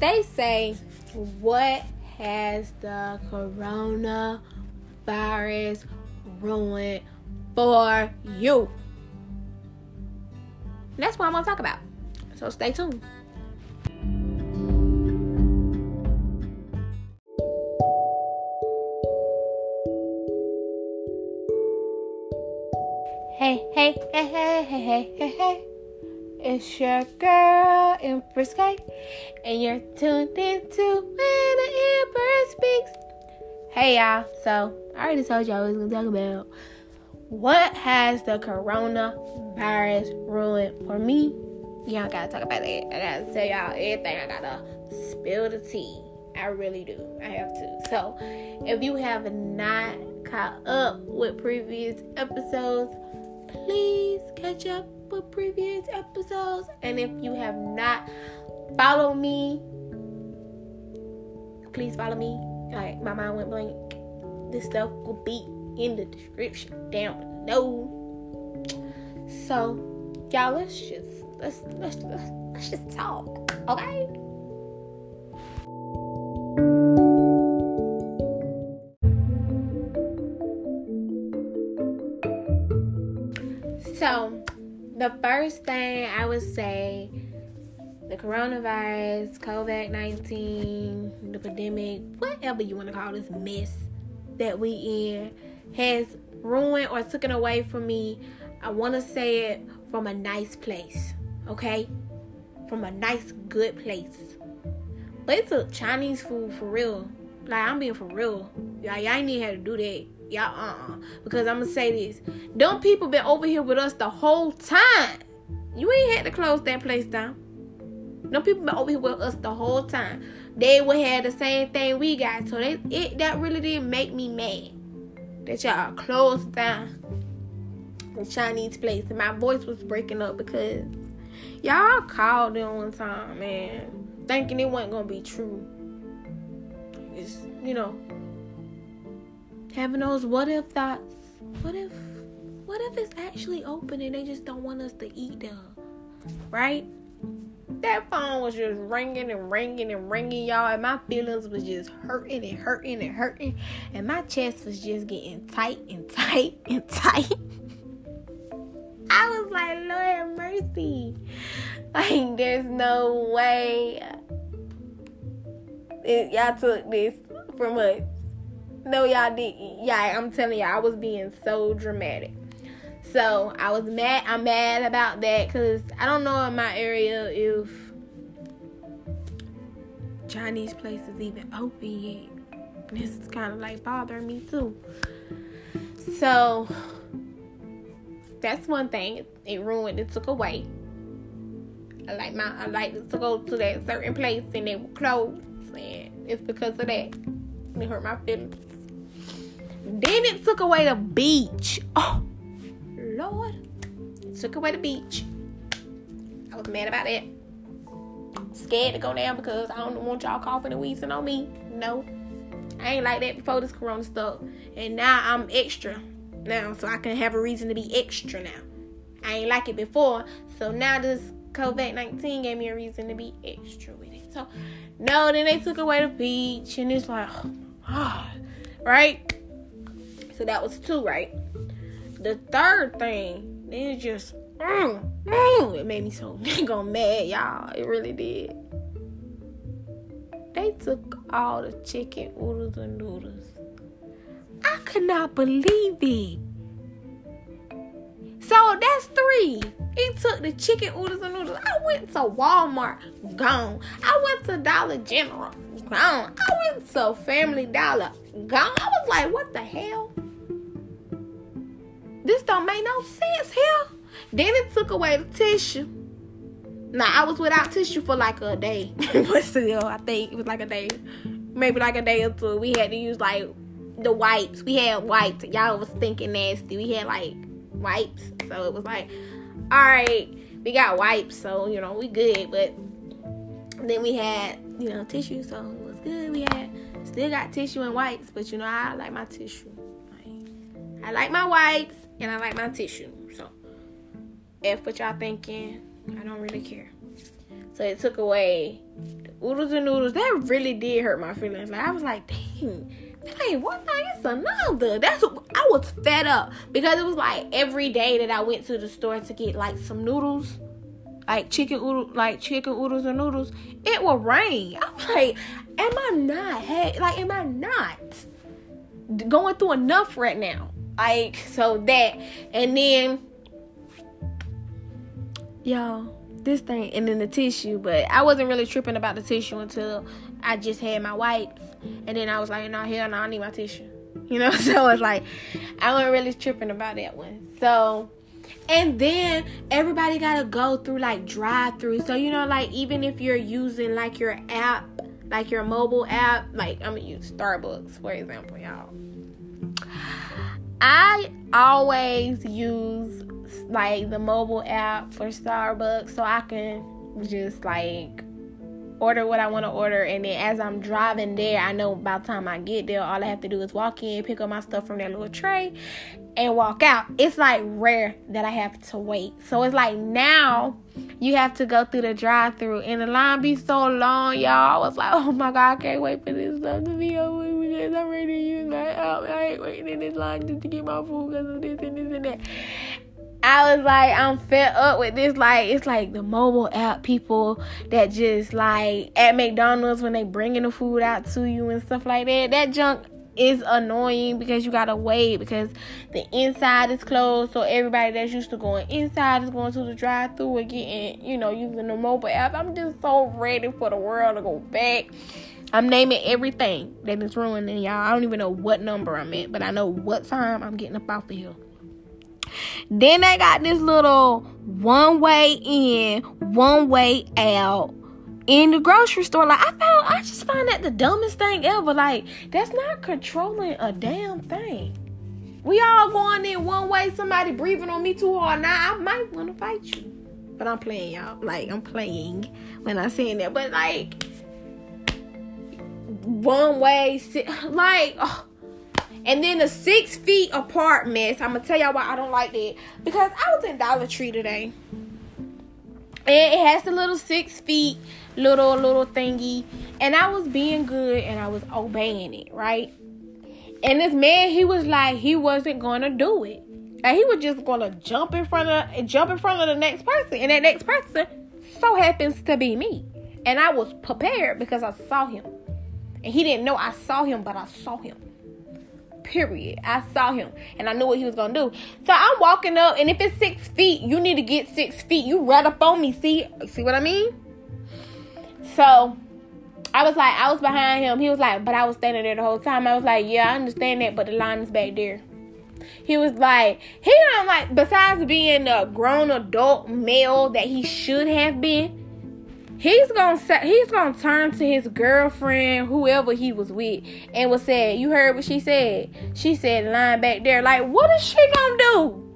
they say, what has the coronavirus ruined for you? that's what I'm gonna talk about. So stay tuned. Hey, hey, hey, hey, hey, hey, hey. It's your girl, Empress K, and you're tuned into When the Empress Speaks. Hey, y'all. So, I already told y'all I was gonna talk about what has the coronavirus ruined for me. Y'all gotta talk about that. I gotta tell y'all everything. I gotta spill the tea. I really do. I have to. So, if you have not caught up with previous episodes, please catch up with previous episodes. And if you have not followed me, please follow me. Like my mind went blank. This stuff will be in the description down below. So, y'all, let's just let's let's, let's just talk, okay? First thing I would say the coronavirus, COVID 19, the pandemic, whatever you want to call this mess that we in, has ruined or taken away from me. I want to say it from a nice place, okay? From a nice, good place. But it took Chinese food for real. Like, I'm being for real. Y'all, y'all ain't even had to do that y'all uh-uh. Because I'm gonna say this. Them people been over here with us the whole time. You ain't had to close that place down. No people been over here with us the whole time. They would have the same thing we got. So they it that really didn't make me mad. That y'all closed down the Chinese place. And my voice was breaking up because y'all called them one time, man. Thinking it wasn't gonna be true. It's you know, having those what if thoughts. What if what if it's actually open and they just don't want us to eat them? Right? That phone was just ringing and ringing and ringing, y'all, and my feelings was just hurting and hurting and hurting, and my chest was just getting tight and tight and tight. I was like, Lord mercy. Like, there's no way it, y'all took this from us. No, y'all didn't. Yeah, I'm telling y'all, I was being so dramatic. So I was mad. I'm mad about that because I don't know in my area if Chinese places even open yet. This is kind of like bothering me too. So that's one thing. It ruined. It took away. I like my. I like to go to that certain place and they were closed, and it's because of that. It hurt my feelings. Then it took away the beach. Oh, Lord. Took away the beach. I was mad about it. Scared to go down because I don't want y'all coughing and wheezing on me. No. I ain't like that before this corona stuff. And now I'm extra now, so I can have a reason to be extra now. I ain't like it before, so now this COVID 19 gave me a reason to be extra with it. So, no, then they took away the beach, and it's like, oh right? So that was two, right? The third thing, it just, mm, mm, it made me so go mad, y'all. It really did. They took all the chicken oodles and noodles. I could not believe it. So that's three. He took the chicken oodles and noodles. I went to Walmart, gone. I went to Dollar General, gone. I went to Family Dollar, gone. I was like, what the hell? This don't make no sense here. Then it took away the tissue. Now I was without tissue for like a day, but still, I think it was like a day, maybe like a day or two. We had to use like the wipes. We had wipes. Y'all was thinking nasty. We had like wipes, so it was like, all right, we got wipes, so you know we good. But then we had you know tissue, so it was good. We had still got tissue and wipes, but you know I like my tissue. I like my wipes and I like my tissue. So if what y'all thinking, I don't really care. So it took away the oodles and noodles. That really did hurt my feelings. Like I was like, dang, that ain't one thing, it's another. That's I was fed up because it was like every day that I went to the store to get like some noodles, like chicken oodle, like chicken oodles and noodles. It will rain. I'm like, am I not? Hey, like, am I not going through enough right now? Like, so that, and then, y'all this thing and then the tissue, but I wasn't really tripping about the tissue until I just had my wipes, and then I was like, no, hell no, I need my tissue. You know, so it's like I wasn't really tripping about that one. So, and then everybody gotta go through like drive through. So you know, like even if you're using like your app, like your mobile app, like I'm gonna use Starbucks for example, y'all. I always use like the mobile app for Starbucks so I can just like order what I want to order. And then as I'm driving there I know by the time I get there all I have to do is walk in pick up my stuff from that little tray and walk out. It's like rare that I have to wait. So it's like now you have to go through the drive through and the line be so long y'all I was like oh my god I can't wait for this stuff to be over because I'm ready to use my app I ain't waiting in this line just to get my food because of this and this and that I was like, I'm fed up with this. Like, it's like the mobile app people that just like at McDonald's when they bringing the food out to you and stuff like that. That junk is annoying because you gotta wait because the inside is closed. So everybody that's used to going inside is going to the drive-through and getting, you know, using the mobile app. I'm just so ready for the world to go back. I'm naming everything that is ruining y'all. I don't even know what number I'm at, but I know what time I'm getting up off of here. Then they got this little one way in, one way out in the grocery store. Like I found I just find that the dumbest thing ever. Like that's not controlling a damn thing. We all going in one way, somebody breathing on me too hard. Now I might want to fight you. But I'm playing y'all. Like I'm playing when I saying that. But like one way like oh, and then the six feet apart mess. I'm gonna tell y'all why I don't like that. Because I was in Dollar Tree today. And it has the little six feet little little thingy. And I was being good and I was obeying it, right? And this man, he was like, he wasn't gonna do it. Like he was just gonna jump in front of jump in front of the next person. And that next person so happens to be me. And I was prepared because I saw him. And he didn't know I saw him, but I saw him. Period. I saw him and I knew what he was gonna do. So I'm walking up, and if it's six feet, you need to get six feet. You right up on me. See, see what I mean? So I was like, I was behind him. He was like, but I was standing there the whole time. I was like, yeah, I understand that, but the line is back there. He was like, he don't like, besides being a grown adult male that he should have been, he's gonna he's gonna turn to his girlfriend, whoever he was with, and was say, "You heard what she said? She said line back there. Like, what is she gonna do?"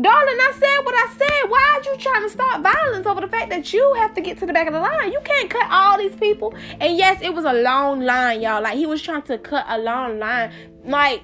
Darling, I said what I said. Why are you trying to start violence over the fact that you have to get to the back of the line? You can't cut all these people. And yes, it was a long line, y'all. Like he was trying to cut a long line. Like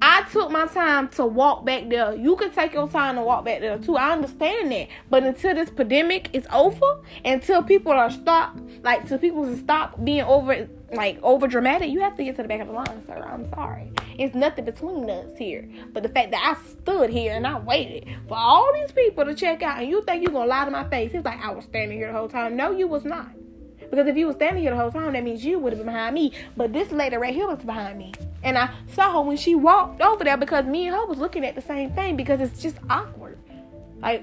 I took my time to walk back there. You can take your time to walk back there too. I understand that. But until this pandemic is over, until people are stopped, like till people stop being over like over dramatic, you have to get to the back of the line, sir. I'm sorry. It's nothing between us here. But the fact that I stood here and I waited for all these people to check out and you think you're gonna lie to my face. It's like I was standing here the whole time. No, you was not. Because if you was standing here the whole time, that means you would have been behind me. But this lady right here was behind me. And I saw her when she walked over there because me and her was looking at the same thing because it's just awkward. Like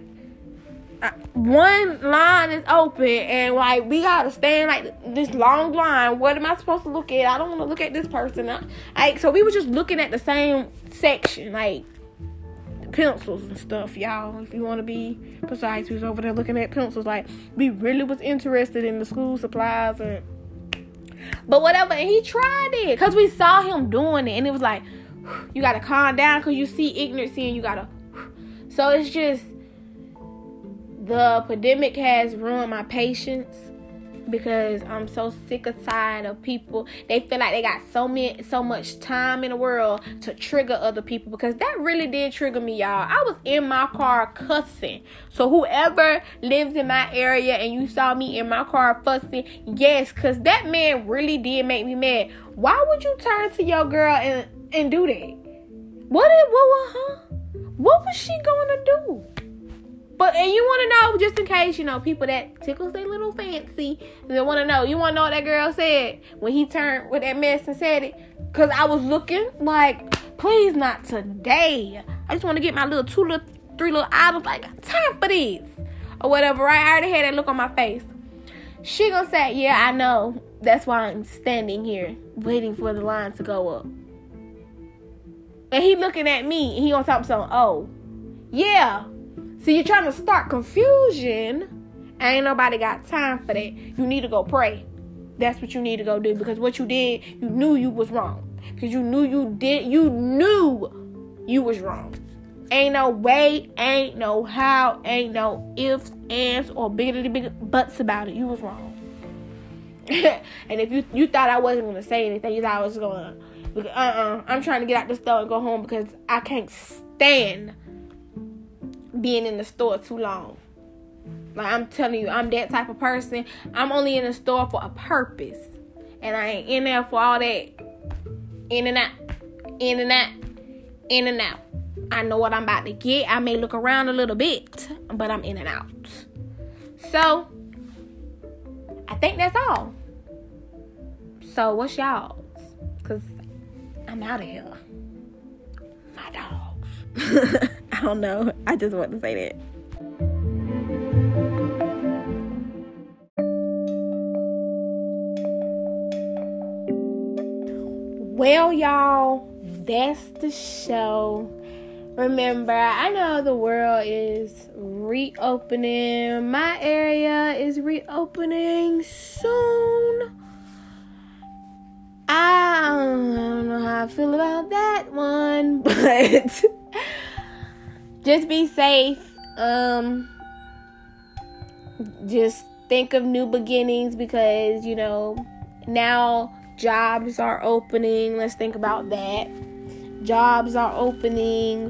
one line is open and like we gotta stand like this long line. What am I supposed to look at? I don't want to look at this person. like so, we were just looking at the same section, like pencils and stuff, y'all. If you want to be precise, we was over there looking at pencils. Like we really was interested in the school supplies and but whatever. And he tried it because we saw him doing it, and it was like you gotta calm down because you see ignorance and you gotta. So it's just the pandemic has ruined my patience. because I'm so sick of tired of people. They feel like they got so many, so much time in the world to trigger other people because that really did trigger me, y'all. I was in my car cussing. So whoever lives in my area and you saw me in my car fussing, yes, cause that man really did make me mad. Why would you turn to your girl and and do that? What did what huh? What was she gonna do? But and you want to know just in case you know people that tickles their little fancy, they want to know. You want to know what that girl said when he turned with that mess and said it? Cause I was looking like, please not today. I just want to get my little two little three little items. Like time for this or whatever. Right? I already had that look on my face. She gonna say, yeah, I know. That's why I'm standing here waiting for the line to go up. And he looking at me and he on top of something. Oh, yeah so you're trying to start confusion. Ain't nobody got time for that. You need to go pray. That's what you need to go do because what you did, you knew you was wrong. Because you knew you did, you knew you was wrong. Ain't no way, ain't no how, ain't no ifs, ands, or bigger big buts about it. You was wrong. and if you you thought I wasn't gonna say anything, you thought I was gonna, uh uh-uh, uh, I'm trying to get out the store and go home because I can't stand being in the store too long. Like I'm telling you, I'm that type of person. I'm only in the store for a purpose. And I ain't in there for all that in and out, in and out, in and out. I know what I'm about to get. I may look around a little bit, but I'm in and out. So, I think that's all. So, what's y'all's? Because I'm out of here. My dogs. I don't know. I just want to say that. Well, y'all, that's the show. Remember, I know the world is reopening. My area is reopening soon. I don't know how I feel about that one, but just be safe. Um, just think of new beginnings because you know now jobs are opening. Let's think about that. Jobs are opening,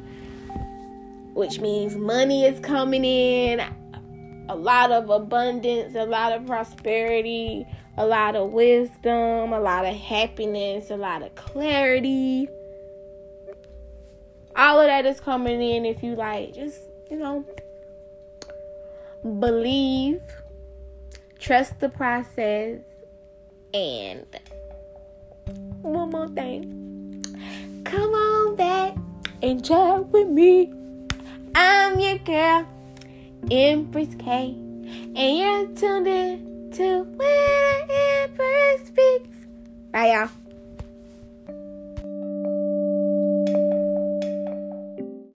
which means money is coming in. A lot of abundance, a lot of prosperity, a lot of wisdom, a lot of happiness, a lot of clarity all of that is coming in if you like just you know believe trust the process and one more thing. Come on back and chat with me. I'm your girl empress k and you're tuned in to when empress speaks. Bye y'all